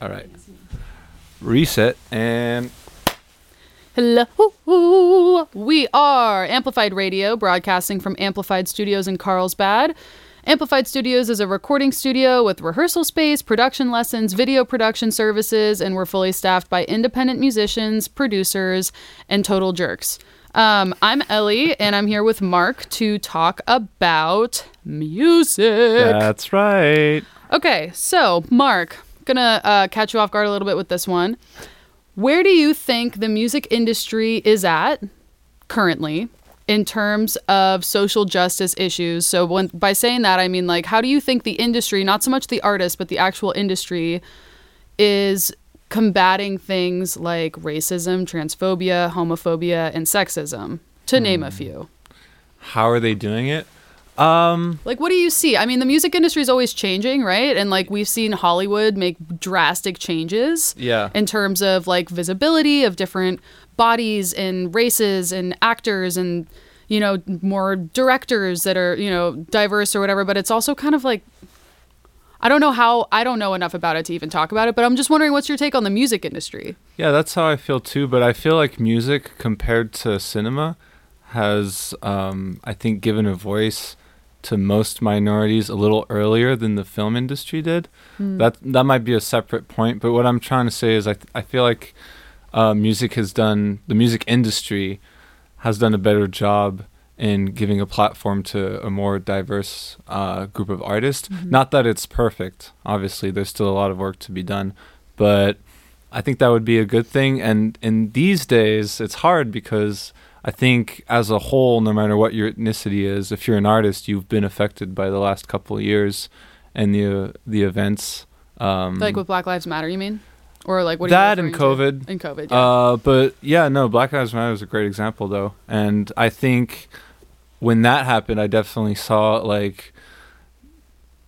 All right. Reset and Hello. We are Amplified Radio, broadcasting from Amplified Studios in Carlsbad. Amplified Studios is a recording studio with rehearsal space, production lessons, video production services, and we're fully staffed by independent musicians, producers, and total jerks. Um, I'm Ellie, and I'm here with Marc to talk about music. that's right. Okay, so Marc, gonna uh, catch you off guard a little bit with this one. Where do you think the music industry is at currently in terms of social justice issues? So, when by saying that, I mean like, how do you think the industry, not so much the artist, but the actual industry, is combating things like racism, transphobia, homophobia, and sexism, to name a few? How are they doing it? Um, Like, what do you see? I mean, the music industry is always changing, right? And like, we've seen Hollywood make drastic changes yeah. in terms of like visibility of different bodies and races and actors and, you know, more directors that are, you know, diverse or whatever. But it's also kind of like, I don't know how, I don't know enough about it to even talk about it, but I'm just wondering what's your take on the music industry? Yeah, that's how I feel too. But I feel like music compared to cinema has, um, I think, given a voice to most minorities a little earlier than the film industry did. That that might be a separate point. But what I'm trying to say is, I I feel like uh, music has done the music industry has done a better job in giving a platform to a more diverse uh, group of artists. Not that it's perfect. Obviously, there's still a lot of work to be done, but I think that would be a good thing. And in these days, it's hard because I think as a whole, no matter what your ethnicity is, if you're an artist, you've been affected by the last couple of years and the the events. Um, Like with Black Lives Matter, you mean? Or like what? That and to? COVID. And COVID. Yeah. Uh, but yeah, no, Black Lives Matter is a great example though, and I think when that happened, I definitely saw like,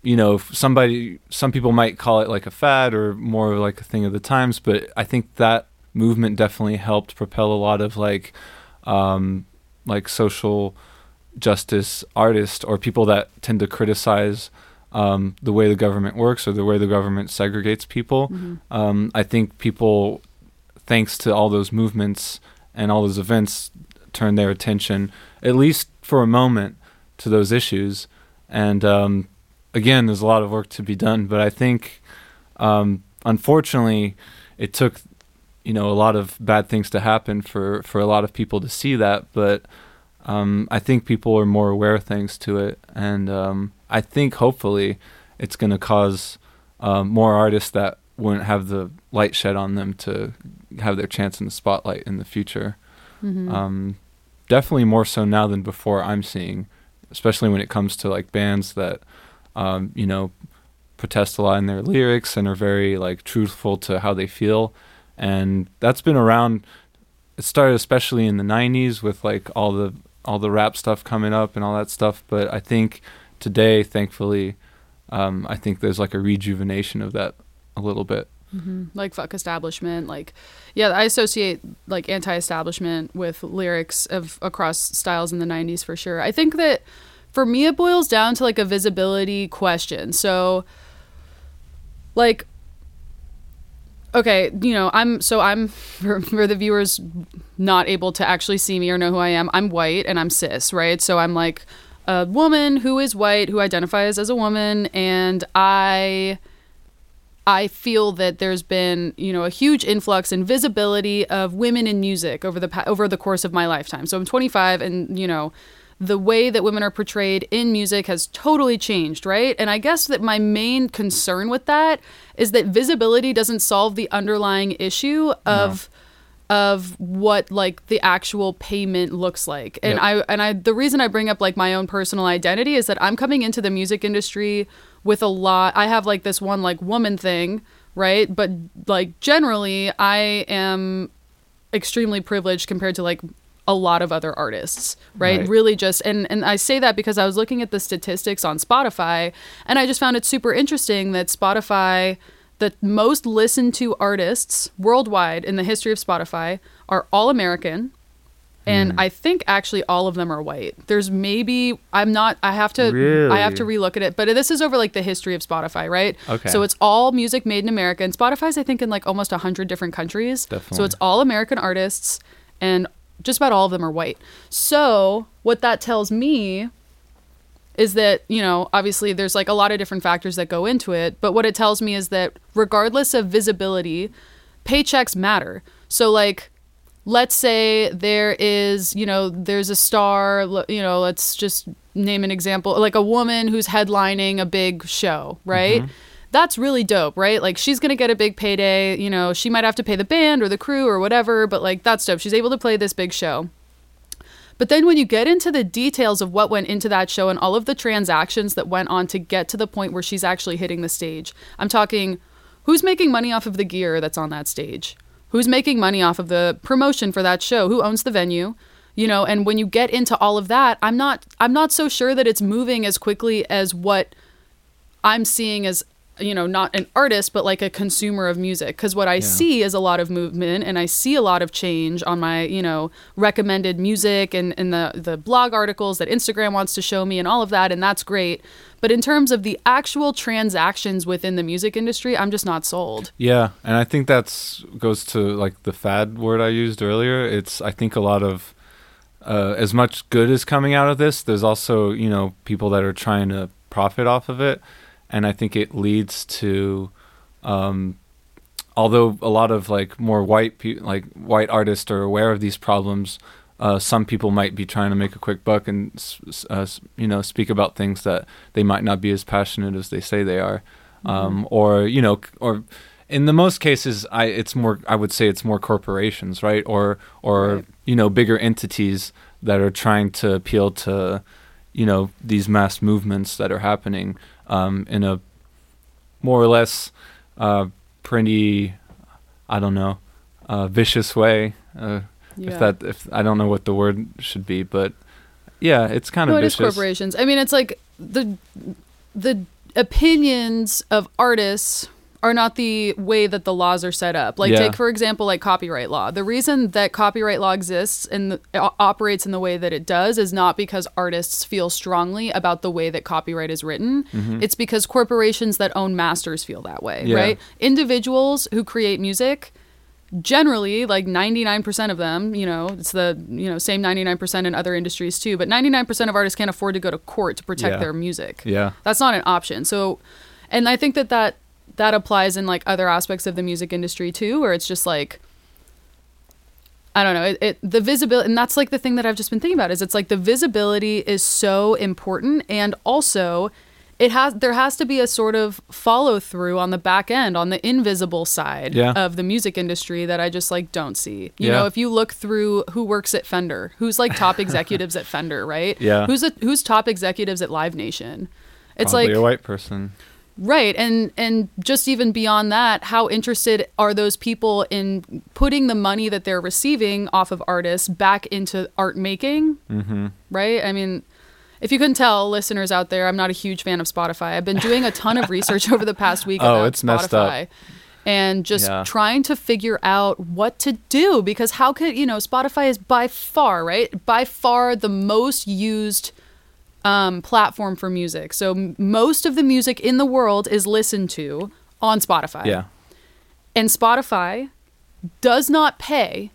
you know, somebody, some people might call it like a fad or more like a thing of the times, but I think that movement definitely helped propel a lot of like, um, like social justice artists or people that tend to criticize um, the way the government works or the way the government segregates people. Mhm. Um, I think people, thanks to all those movements and all those events, turned their attention, at least for a moment, to those issues. And um, again, there's a lot of work to be done, but I think, um, unfortunately, it took, you know, a lot of bad things to happen for for a lot of people to see that. But um, I think people are more aware thanks to it, and um, I think hopefully it's going to cause um, more artists that wouldn't have the light shed on them to have their chance in the spotlight in the future. Mhm. Um, definitely more so now than before. I'm seeing, especially when it comes to like bands that, um, you know, protest a lot in their lyrics and are very like truthful to how they feel, and that's been around. It started especially in the '90s with like all the all the rap stuff coming up and all that stuff. But I think today, thankfully, um, I think there's like a rejuvenation of that a little bit. hmm Like fuck establishment. Like, yeah, I associate like anti-establishment with lyrics of across styles in the '90s for sure. I think that for me it boils down to like a visibility question. So, like, okay, you know, I'm so I'm for, for the viewers not able to actually see me or know who I am. I'm white and I'm cis, right? So I'm like a woman who is white who identifies as a woman, and I. I feel that there's been, you know, a huge influx in visibility of women in music over the over the course of my lifetime. So I'm 25 and, you know, the way that women are portrayed in music has totally changed, right? And I guess that my main concern with that is that visibility doesn't solve the underlying issue of of what like the actual payment looks like. And Yep. I and I the reason I bring up like my own personal identity is that I'm coming into the music industry with a lot I have like this one like woman thing, right? But like generally I am extremely privileged compared to like a lot of other artists, right? Right. Really just and and I say that because I was looking at the statistics on Spotify and I just found it super interesting that Spotify the most listened to artists worldwide in the history of Spotify are all American And Hmm. I think actually all of them are white. There's maybe I'm not I have to Really? I have to relook at it, but this is over like the history of Spotify, right? Okay. So it's all music made in America and Spotify's I think in like almost 100 different countries. Definitely. So it's all American artists and just about all of them are white. So what that tells me is that you know obviously there's like a lot of different factors that go into it but what it tells me is that regardless of visibility paychecks matter. So like let's say there is you know there's a star you know let's just name an example like a woman who's headlining a big show right mm-hmm. That's really dope right like she's gonna get a big payday you know she might have to pay the band or the crew or whatever but like that's dope she's able to play this big show but then when you get into the details of what went into that show and all of the transactions that went on to get to the point where she's actually hitting the stage, I'm talking who's making money off of the gear that's on that stage? Who's making money off of the promotion for that show? Who owns the venue? You know, and when you get into all of that, I'm not I'm not so sure that it's moving as quickly as what I'm seeing as you know not an artist but like a consumer of music because what i Yeah. see is a lot of movement and i see a lot of change on my you know recommended music and, and the the blog articles that instagram wants to show me and all of that and that's great but in terms of the actual transactions within the music industry i'm just not sold Yeah, and I think that's goes to like the fad word I used earlier. It's I think a lot of uh, as much good is coming out of this. There's also you know people that are trying to profit off of it, and I think it leads to, um, although a lot of like more white pe- like white artists are aware of these problems. Uh, some people might be trying to make a quick buck and uh, you know speak about things that they might not be as passionate as they say they are, um, or you know, or in the most cases, I it's more I would say it's more corporations, right, or or Right. you know bigger entities that are trying to appeal to you know these mass movements that are happening um, in a more or less uh, pretty I don't know uh, vicious way. Uh, Yeah. If that if I don't know what the word should be, but yeah, it's kind no, of it is vicious. corporations. I mean, it's like the the opinions of artists are not the way that the laws are set up. Like, Yeah. take for example, like copyright law. The reason that copyright law exists and the, operates in the way that it does is not because artists feel strongly about the way that copyright is written. It's because corporations that own masters feel that way, Mm-hmm. Yeah. right? Individuals who create music generally like 99% of them you know it's the you know same 99% in other industries too but 99% of artists can't afford to go to court to protect Yeah. their music Yeah. that's not an option so and i think that that that applies in like other aspects of the music industry too where it's just like I don't know. It, it the visibility, and that's like the thing that I've just been thinking about is it's like the visibility is so important, and also it has there has to be a sort of follow through on the back end on the invisible side Yeah. of the music industry that I just like don't see. You Yeah. know, if you look through who works at Fender, who's like top executives at Fender, right? Yeah. Who's a, who's top executives at Live Nation? It's Probably like a white person. Right. And and just even beyond that, how interested are those people in putting the money that they're receiving off of artists back into art making? Mm-hmm. Right? I mean, if you couldn't tell, listeners out there, I'm not a huge fan of Spotify. I've been doing a ton of research over the past week Oh, about it's messed up. Spotify. And just Yeah. trying to figure out what to do because how could, you know, Spotify is by far, right? By far the most used um, platform for music. So m- most of the music in the world is listened to on Spotify. Yeah. And Spotify does not pay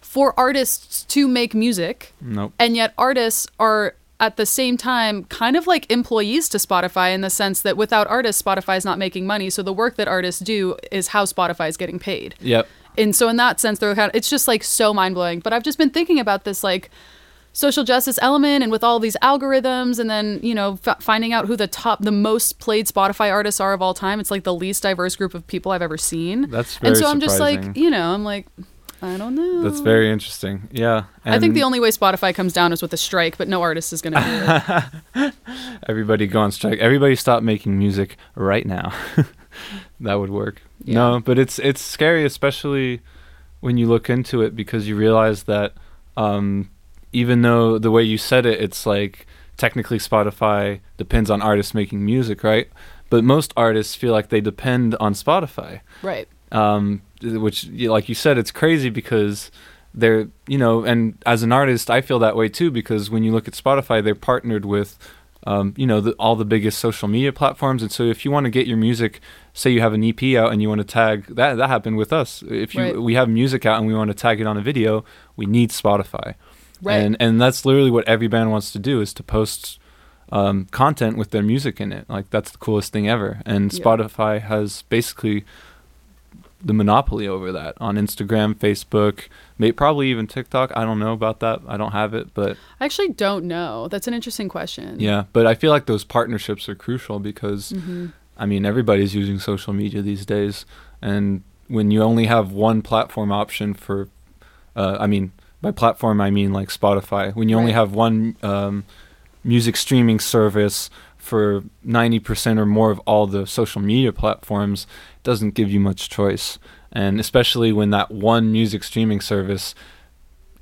for artists to make music, Nope. and yet artists are at the same time kind of like employees to Spotify in the sense that without artists, Spotify is not making money. So the work that artists do is how Spotify is getting paid. Yep. And so in that sense, they're kind of, it's just like so mind blowing. But I've just been thinking about this like social justice element and with all these algorithms and then you know f- finding out who the top the most played spotify artists are of all time it's like the least diverse group of people i've ever seen That's and very so i'm just like you know i'm like i don't know That's very interesting. Yeah. i think the only way spotify comes down is with a strike but no artist is going to do it everybody go on strike. Everybody stop making music right now. that would work. No, but it's it's scary, especially when you look into it because you realize that um, even though the way you said it, it's like technically Spotify depends on artists making music, right? But most artists feel like they depend on Spotify. right um, which like you said it's crazy because they're you know, and as an artist, I feel that way too because when you look at Spotify, they're partnered with. Um, you know the, all the biggest social media platforms, and so if you want to get your music, say you have an EP out and you want to tag that, that happened with us. If you Right. we have music out and we want to tag it on a video, we need Spotify, Right. and and that's literally what every band wants to do is to post um, content with their music in it. Like that's the coolest thing ever. And Yeah. Spotify has basically the monopoly over that on Instagram, Facebook, may probably even TikTok. I don't know about that. I don't have it, but I actually don't know. That's an interesting question. yeah. But I feel like those partnerships are crucial because hmm I mean everybody's using social media these days, and when you only have one platform option for, uh, I mean by platform I mean like Spotify. When you only have one um, music streaming service for 90% or more of all the social media platforms, it doesn't give you much choice. And especially when that one music streaming service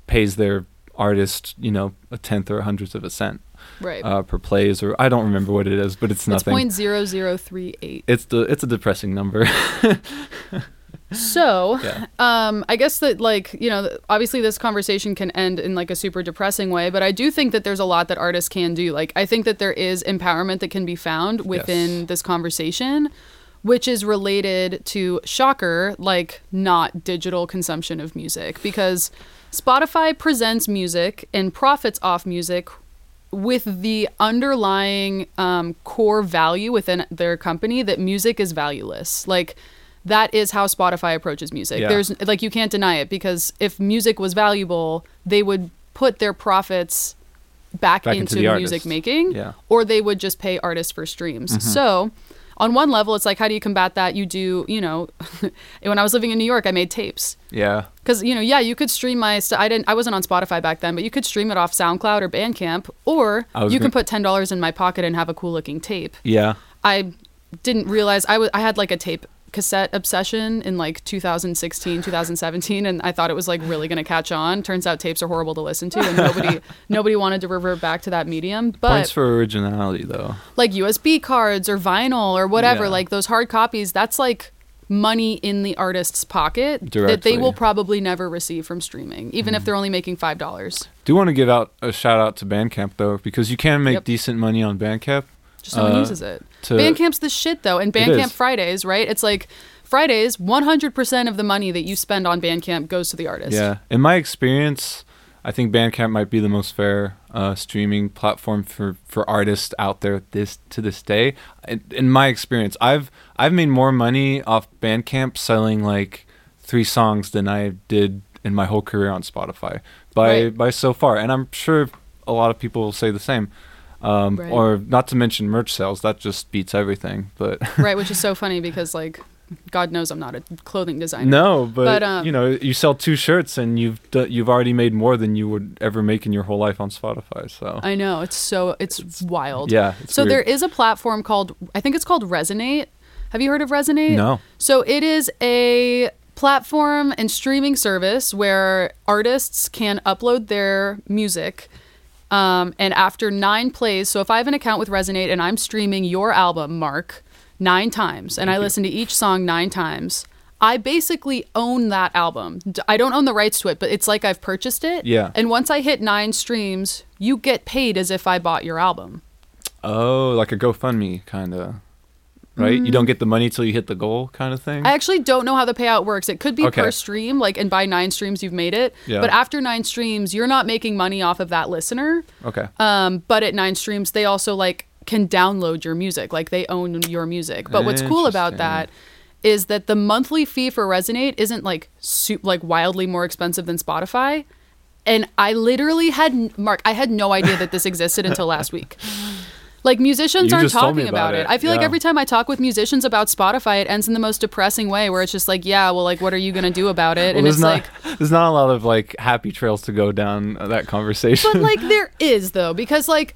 pays their artist, you know, a tenth or a hundredth of a cent Right. uh, per plays, or I don't remember what it is, but it's nothing. it's point zero zero three eight. It's the it's a depressing number. So, yeah. um, I guess that like you know, obviously this conversation can end in like a super depressing way, but I do think that there's a lot that artists can do. Like, I think that there is empowerment that can be found within Yes. this conversation, which is related to shocker, like not digital consumption of music, because Spotify presents music and profits off music with the underlying um, core value within their company that music is valueless. Like that is how Spotify approaches music. Yeah. There's like you can't deny it because if music was valuable, they would put their profits back, Back into, into music making Yeah. or they would just pay artists for streams. Mm-hmm. So, on one level, it's like, how do you combat that? You do, you know, when I was living in New York, I made tapes. Yeah. Because you know, yeah, you could stream my. St- I didn't. I wasn't on Spotify back then, but you could stream it off SoundCloud or Bandcamp, or you can gonna- put ten dollars in my pocket and have a cool looking tape. Yeah. I didn't realize I was. I had like a tape cassette obsession in like 2016 2017 and i thought it was like really going to catch on turns out tapes are horrible to listen to and nobody nobody wanted to revert back to that medium but Points for originality though. like USB cards or vinyl or whatever, Yeah. like those hard copies, that's like money in the artist's pocket that they will probably never receive from streaming, even Mm. if they're only making five dollars. Do want to give out a shout out to Bandcamp though, because you can make Yep. decent money on Bandcamp. Just no one Uh, uses it. Bandcamp's the shit though, and Bandcamp. Fridays, right? It's like Fridays, one hundred percent of the money that you spend on Bandcamp goes to the artist. Yeah. In my experience, I think Bandcamp might be the most fair uh, streaming platform for, for artists out there this to this day. In, in my experience, I've I've made more money off Bandcamp selling like three songs than I did in my whole career on Spotify by Right. by so far, and I'm sure a lot of people will say the same. Um, Right. Or not to mention merch sales, that just beats everything. But right, which is so funny because like, God knows I'm not a clothing designer. No, but, But, um, you know, you sell two shirts and you've d- you've already made more than you would ever make in your whole life on Spotify. So I know it's so it's, wild. yeah, it's So weird. there is a platform called I think it's called Resonate. Have you heard of Resonate? no, So it is a platform and streaming service where artists can upload their music. Um, and after nine plays, so if I have an account with Resonate and I'm streaming your album, Marc, nine times, and I listen to each song nine times, I basically own that album. I don't own the rights to it, but it's like I've purchased it. Yeah. And once I hit nine streams, you get paid as if I bought your album. oh, like a GoFundMe kind of, right? You don't get the money till you hit the goal, kind of thing. Mm. I actually don't know how the payout works. It could be Okay. per stream, like, and by nine streams you've made it. Yeah. But after nine streams, you're not making money off of that listener. okay, Um, but at nine streams, they also like can download your music, like they own your music. But what's cool about that is that the monthly fee for Resonate isn't like su- like wildly more expensive than Spotify. And I literally had Marc, I had no idea that this existed until last week. Like musicians You aren't just told me talking about, about it. it. I feel like every time I talk with musicians about Spotify, it ends in the most depressing way, where it's just like, yeah, well, like, what are you gonna do about it? and there's it's not like, there's not a lot of like happy trails to go down uh, that conversation. but like there is though because like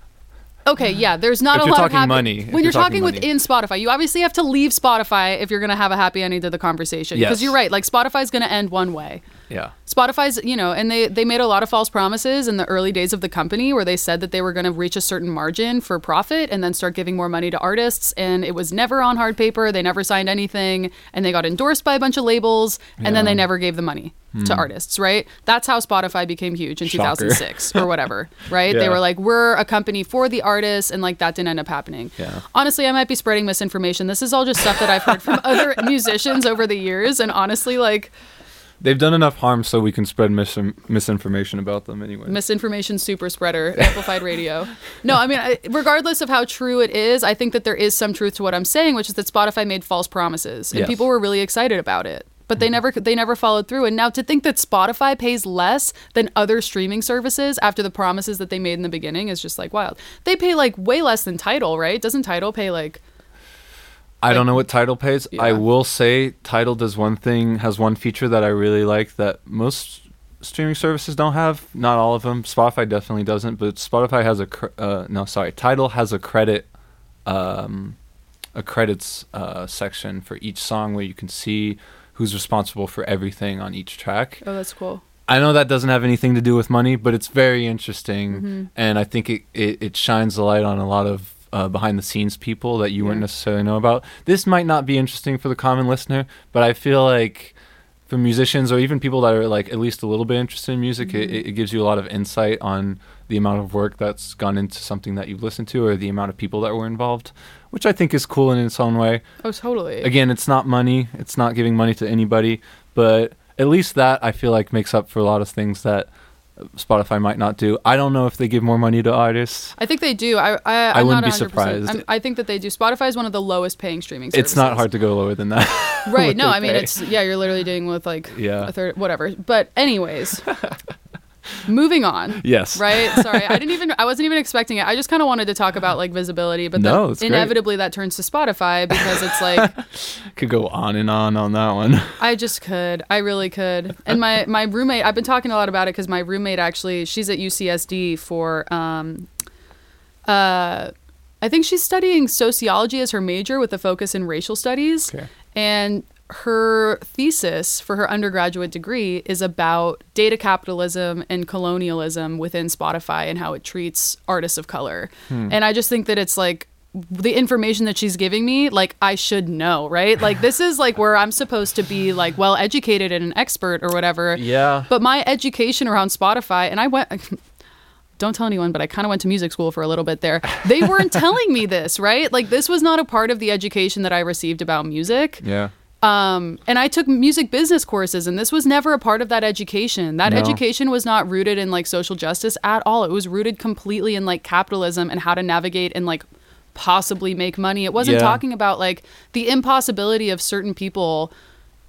okay yeah there's not If a lot of happy money, when you're you're talking, talking money. within spotify you obviously have to leave spotify if you're going to have a happy ending to the conversation because Yes. you're right like spotify's going to end one way yeah, spotify's you know and they they made a lot of false promises in the early days of the company where they said that they were going to reach a certain margin for profit and then start giving more money to artists and it was never on hard paper they never signed anything and they got endorsed by a bunch of labels and then they never gave the money to hmm. artists, right? That's how Spotify became huge in Shocker. 2006 or whatever, right? They were like, we're a company for the artists, and like that didn't end up happening. Yeah. Honestly, I might be spreading misinformation. This is all just stuff that I've heard from other musicians over the years, and honestly, like They've done enough harm so we can spread mis- misinformation about them anyway. misinformation super spreader, amplified radio. No, I mean, I, regardless of how true it is, I think that there is some truth to what I'm saying, which is that Spotify made false promises, and Yes. people were really excited about it. But they mm-hmm. never they never followed through. And now to think that Spotify pays less than other streaming services after the promises that they made in the beginning is just like wild. They pay like way less than Tidal, right? Doesn't Tidal pay like I don't know what Tidal pays. I will say Tidal does one thing, has one feature that I really like that most streaming services don't have. Not all of them. Spotify definitely doesn't, but Spotify has a cr- uh, no, sorry, Tidal has a credit, um, a credits uh, section for each song where you can see who's responsible for everything on each track. oh that's cool. I know that doesn't have anything to do with money, but it's very interesting, Mm-hmm. and I think it, it, it shines a light on a lot of uh, behind the scenes people that you wouldn't necessarily know about. This might not be interesting for the common listener, but I feel like for musicians or even people that are like at least a little bit interested in music, Mm-hmm. it, it gives you a lot of insight on the amount of work that's gone into something that you've listened to or the amount of people that were involved, which I think is cool in its own way Oh totally. again, it's not money. It's not giving money to anybody, but at least that I feel like makes up for a lot of things that Spotify might not do. I don't know if they give more money to artists. I think they do. I I, I'm wouldn't not be 100%. surprised. I'm, I think that they do. Spotify is one of the lowest paying streaming services. It's not hard to go lower than that. right no i mean pay. it's yeah you're literally dealing with like Yeah. a third whatever but anyways moving on yes. right sorry i didn't even i wasn't even expecting it i just kind of wanted to talk about like visibility but No, then it's great. inevitably that turns to spotify because it's like Could go on and on on that one. i just could i really could and my my roommate i've been talking a lot about it because my roommate actually she's at ucsd for um uh i think she's studying sociology as her major with a focus in racial studies Okay. and her thesis for her undergraduate degree is about data capitalism and colonialism within Spotify and how it treats artists of color. Hmm. And I just think that it's like the information that she's giving me, like I should know, right? Like this is like where I'm supposed to be like well educated and an expert or whatever. Yeah. But my education around Spotify, and I went. Don't tell anyone, but I kind of went to music school for a little bit there. They weren't telling me this, right? Like, this was not a part of the education that I received about music. Yeah. Um, and I took music business courses, and this was never a part of that education. That No. education was not rooted in like social justice at all. It was rooted completely in like capitalism and how to navigate and like possibly make money. It wasn't Yeah. talking about like the impossibility of certain people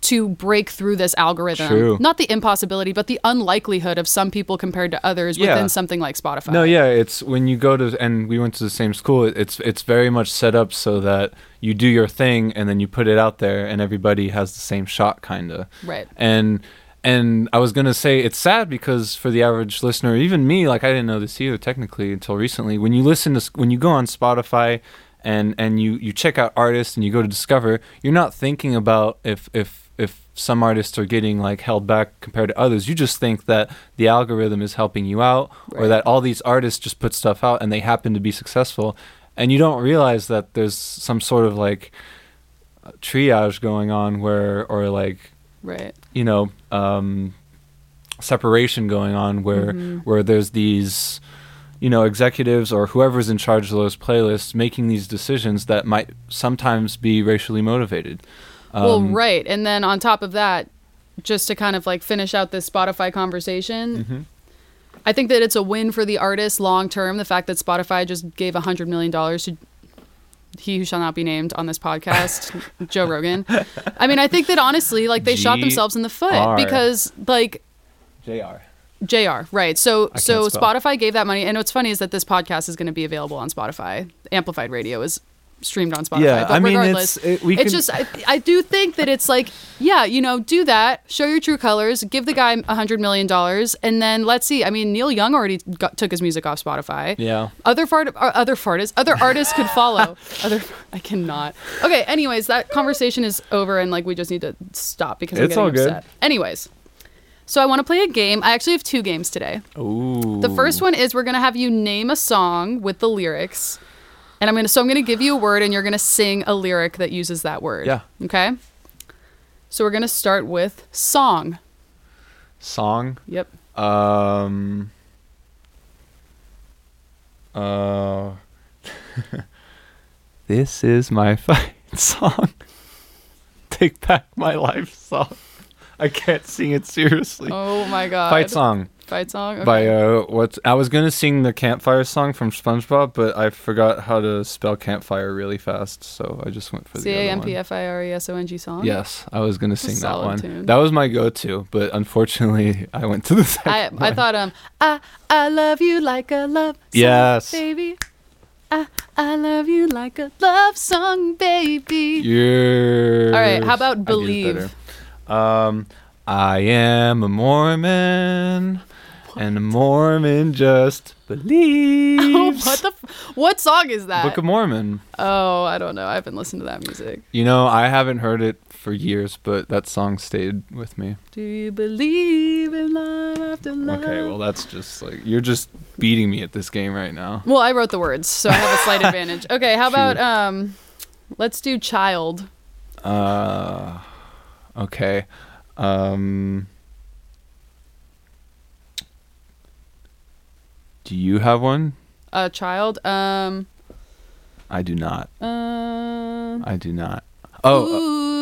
to break through this algorithm. True. Not the impossibility, but the unlikelihood of some people compared to others Yeah. within something like Spotify. No, yeah, it's when you go to and we went to the same school. It's it's very much set up so that you do your thing and then you put it out there and everybody has the same shot, kind of. Right. And and I was gonna say it's sad because for the average listener, even me, like I didn't know this either technically until recently. When you listen to when you go on Spotify and and you you check out artists and you go to discover, you're not thinking about if if if some artists are getting like held back compared to others. You just think that the algorithm is helping you out or that all these artists just put stuff out and they happen to be successful and you don't realize that there's some sort of like triage going on where or like Right. you know um, separation going on where Mm-hmm. where there's these you know executives or whoever's in charge of those playlists making these decisions that might sometimes be racially motivated. Well, Um, right. And then on top of that, just to kind of like finish out this Spotify conversation, Mm-hmm. I think that it's a win for the artist long term. The fact that Spotify just gave a hundred million dollars to he who shall not be named on this podcast, Joe Rogan. I mean, I think that honestly, like they shot themselves in the foot R. because like Jr. JR, right. So I so. Spotify gave that money and what's funny is that this podcast is going to be available on Spotify. Amplified Radio is streamed on Spotify. Yeah, but I mean, regardless, it's- it- we it's can- just I, I do think that it's like yeah, you know, do that, show your true colors, give the guy a hundred million dollars, and then let's see. I mean, Neil Young already got, took his music off Spotify. Yeah. Other fart, uh, other fartists, other artists could follow. other, I cannot. Okay. Anyways, that conversation is over, and like we just need to stop because I'm It's getting all good. Anyways, so I want to play a game. I actually have two games today. Ooh. The first one is we're gonna have you name a song with the lyrics, and I'm gonna so I'm gonna give you a word, and you're gonna sing a lyric that uses that word. Yeah. Okay. So we're gonna start with song. Song. Yep. Um. Uh. this is my fight song. Take back my life song. I can't sing it seriously. Oh my god. fight song Fight song. Okay. by uh what's I was gonna sing the campfire song from SpongeBob, but I forgot how to spell campfire really fast, so I just went for the A other M one. P F I R E S O N G song. Yes, I was gonna sing that one. tune. That was my go-to, but unfortunately, I went to the second I I thought um I I love you like a love song, Yes. baby. I I love you like a love song, baby. You're. All right, how about I Believe? better. Um, I am a Mormon, and Mormon just believes. Oh, what the? F- what song is that? Book of Mormon. oh, I don't know. I haven't listened to that music. You know, I haven't heard it for years, but that song stayed with me. Do you believe in love after love? Okay, well, that's just like you're just beating me at this game right now. Well, I wrote the words, so I have a slight advantage. Okay, how about True. um, let's do child. Uh, okay. Um, do you have one? A child. Um. I do not. Uh, I do not. Oh,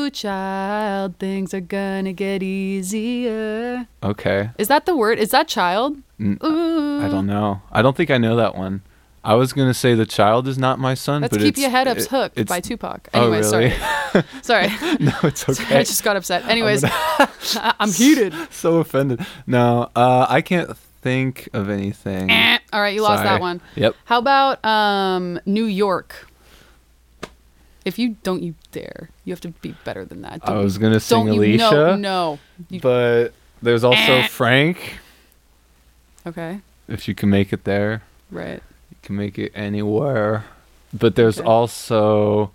Ooh, child, things are gonna get easier. uh, okay. Is that the word? Is that child? N- Ooh. I don't know. I don't think I know that one. I was gonna say the child is not my son, Let's keep your head up it- hooked by Tupac. Oh, Anyway, really? sorry. Sorry. no, it's Sorry, okay. I just got upset. Anyways, I'm heated. so offended. No, uh, I can't think of anything. Eh. All right, you lost Sorry. that one. Yep. How about um, New York? If you don't, you dare. You have to be better than that. I Don't was gonna sing don't you, Alicia, No, no. You- but there's also Eh. Frank. okay, If you can make it there, right. you can make it anywhere. But there's Okay. also,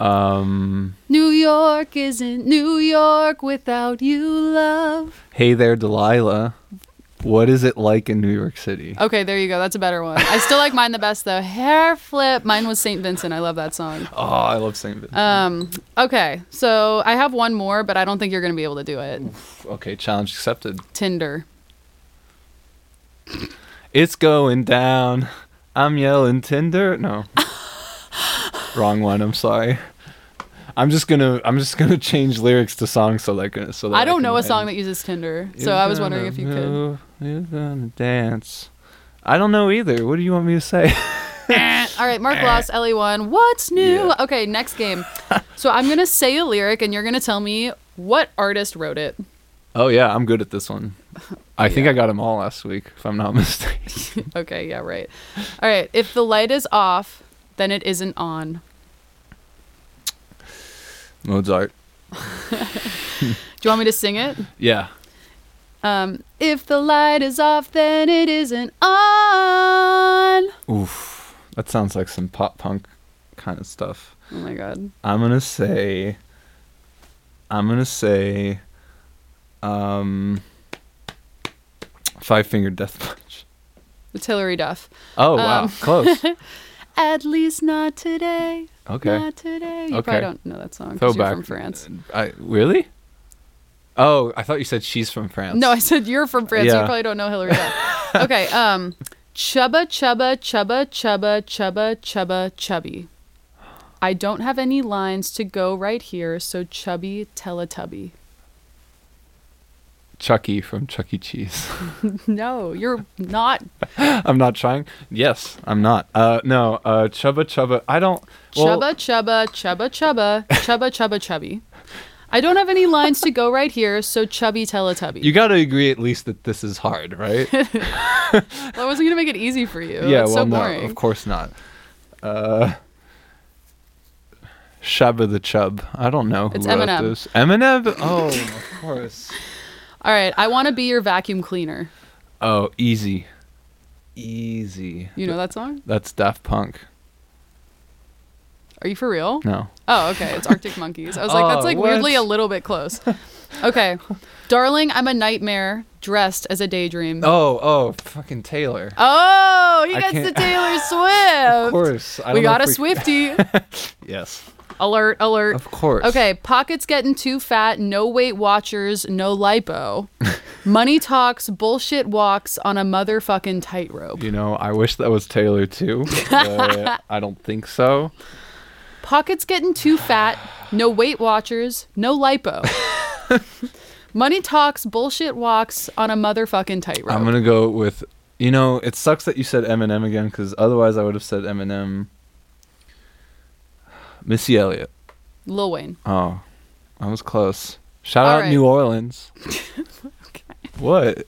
um, New York isn't New York without you, love. Hey there, Delilah. What is it like in New York City? Okay, there you go. That's a better one. I still like mine the best though. Hair flip. Mine was Saint Vincent. I love that song. Oh, I love St. Vincent. Um. Okay, so I have one more, but I don't think you're gonna be able to do it. okay, challenge accepted. Tinder. It's going down. I'm yelling Tinder. No. Wrong one. I'm sorry. I'm just gonna I'm just gonna change lyrics to songs so that so that I don't can know a song that uses Tinder, so I was wondering if you could. Gonna dance. I don't know either. What do you want me to say? Eh, all right, Marc eh. lost. Ellie won. What's new? Yeah. Okay, next game. so I'm gonna say a lyric, and you're gonna tell me what artist wrote it. oh yeah, I'm good at this one. I think I got them all last week, if I'm not mistaken. Okay, yeah, right. All right, if the light is off, then it isn't on. Mozart. Do you want me to sing it? Yeah. Um, if the light is off, then it isn't on. Oof. That sounds like some pop punk kind of stuff. Oh my god. I'm gonna say. I'm gonna say. Um. Five Finger Death Punch. It's Hilary Duff. Oh wow, Um, close. At least not today. Okay. Not today. You Okay. probably don't know that song 'cause you're from France. I really? Oh, I thought you said she's from France. No, I said you're from France. so You probably don't know Hilary okay. Um, chubba chubba chubba chubba chubba chubba chubby. I don't have any lines to go right here, so chubby Teletubby. Chucky from Chuck E. Cheese. No, you're not I'm not trying. Yes, I'm not. Uh, no. Uh, Chubba Chubba. I don't. Well, chubba chubba chubba chubba chubba chubba chubby. I don't have any lines to go right here, so chubby Teletubby. You got to agree at least that this is hard, right? I wasn't gonna make it easy for you. yeah. Well, so no, of course not. Uh, Shabba the Chub. I don't know who It's wrote Eminem. this. Eminem. Oh, of course. All right, I want to be your vacuum cleaner. Oh, easy, easy. You know that song? That's Daft Punk. Are you for real? No. Oh, okay. It's Arctic Monkeys. I was like, that's Oh, like weirdly a little bit close. Okay. Darling, I'm a nightmare dressed as a daydream. Oh, oh, fucking Taylor. Oh, he gets the Taylor Swift. Of course. I we got a if Swifty. Yes. alert, alert. Of course. Okay, pockets getting too fat, no Weight Watchers, no lipo. Money talks, bullshit walks on a motherfucking tightrope. You know, I wish that was Taylor too, but I don't think so. Pockets getting too fat, no Weight Watchers, no lipo. Money talks, bullshit walks on a motherfucking tightrope. I'm gonna go with. You know, it sucks that you said Eminem again because otherwise I would have said Eminem. Missy Elliott. Lil Wayne. Oh, I was close. Shout All out right. New Orleans. What?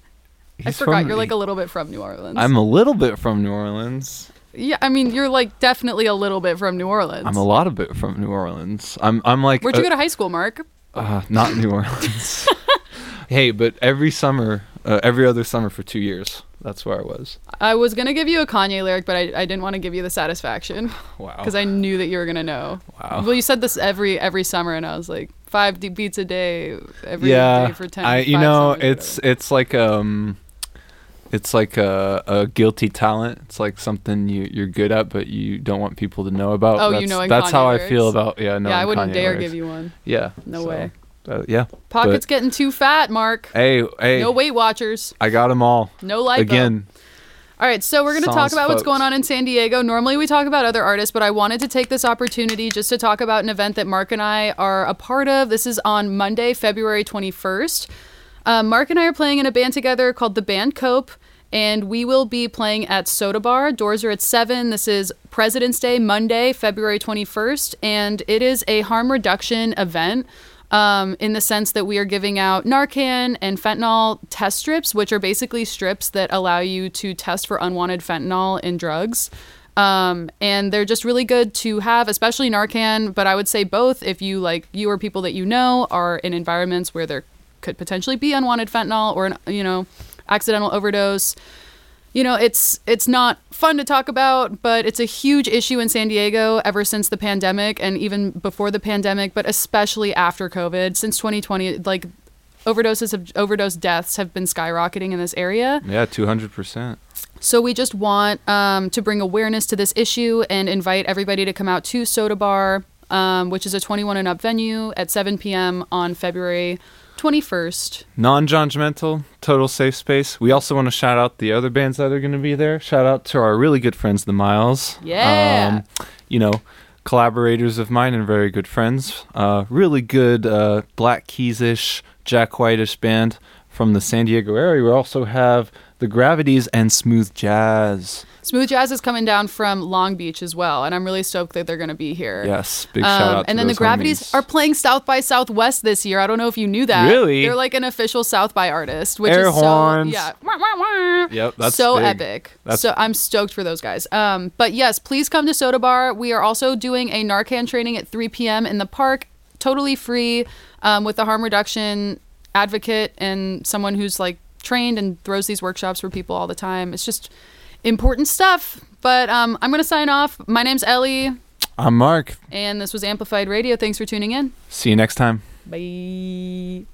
I forgot you're like a little bit from New Orleans. I'm a little bit from New Orleans. Yeah, I mean you're like definitely a little bit from New Orleans. I'm a lot of bit from New Orleans. I'm I'm like Where'd you uh, go to high school, Marc? uh, not New Orleans. hey, but every summer, uh, every other summer for two years. That's where I was. I was gonna give you a Kanye lyric, but I, I didn't want to give you the satisfaction Wow. because I knew that you were gonna know. Wow. Well, you said this every every summer, and I was like five d- beats a day every yeah, day for ten. I you know it's it's like um, it's like a, a guilty talent. It's like something you you're good at, but you don't want people to know about. Oh, you that's, knowing That's Kanye how I feel about yeah. No, yeah, I wouldn't dare give you one. Yeah. No so, way. uh, yeah. Pockets getting too fat, Marc. Hey, hey. No Weight Watchers. I got them all. No lipo. Again, All right, so we're going to talk about what's going on in San Diego. Normally we talk about other artists, but I wanted to take this opportunity just to talk about an event that Marc and I are a part of. This is on Monday, February 21st. Um, Marc and I are playing in a band together called the Band Cope, and we will be playing at Soda Bar. Doors are at 7. This is President's Day, Monday, February 21st, and it is a harm reduction event um, in the sense that we are giving out Narcan and fentanyl test strips, which are basically strips that allow you to test for unwanted fentanyl in drugs. Um, and they're just really good to have, especially Narcan, but I would say both if you like you or people that you know are in environments where there could potentially be unwanted fentanyl or you know accidental overdose. You know it's it's not fun to talk about but it's a huge issue in san diego ever since the pandemic and even before the pandemic but especially after covid. Since 2020 like overdoses of overdose deaths have been skyrocketing in this area. Yeah, two hundred percent. so we just want um, to bring awareness to this issue and invite everybody to come out to soda bar um, which is a 21 and up venue at 7 p.m on february 21st Non-judgmental, total safe space. We also want to shout out the other bands that are going to be there. Shout out to our really good friends, the Miles. Yeah. Um, you know, collaborators of mine and very good friends. Uh, really good uh, Black Keys-ish, Jack White-ish band from the San Diego area. We also have the Gravities and Smooth Jazz. Smooth Jazz is coming down from Long Beach as well, and I'm really stoked that they're going to be here. Yes, big shout out Um, to and then the Gravities homies. are playing South by Southwest this year. I don't know if you knew that. Really? They're like an official South by artist, which Air is horns. so yeah. Wah, wah, wah. Yep, that's so big. epic. That's- so I'm stoked for those guys. Um, but yes, please come to Soda Bar. We are also doing a Narcan training at 3 p.m. in the park, totally free, um, with the harm reduction advocate and someone who's like trained and throws these workshops for people all the time. It's just important stuff. But um, I'm gonna sign off. My name's Ellie, I'm Marc. and this was Amplified Radio. Thanks for tuning in. See you next time. Bye.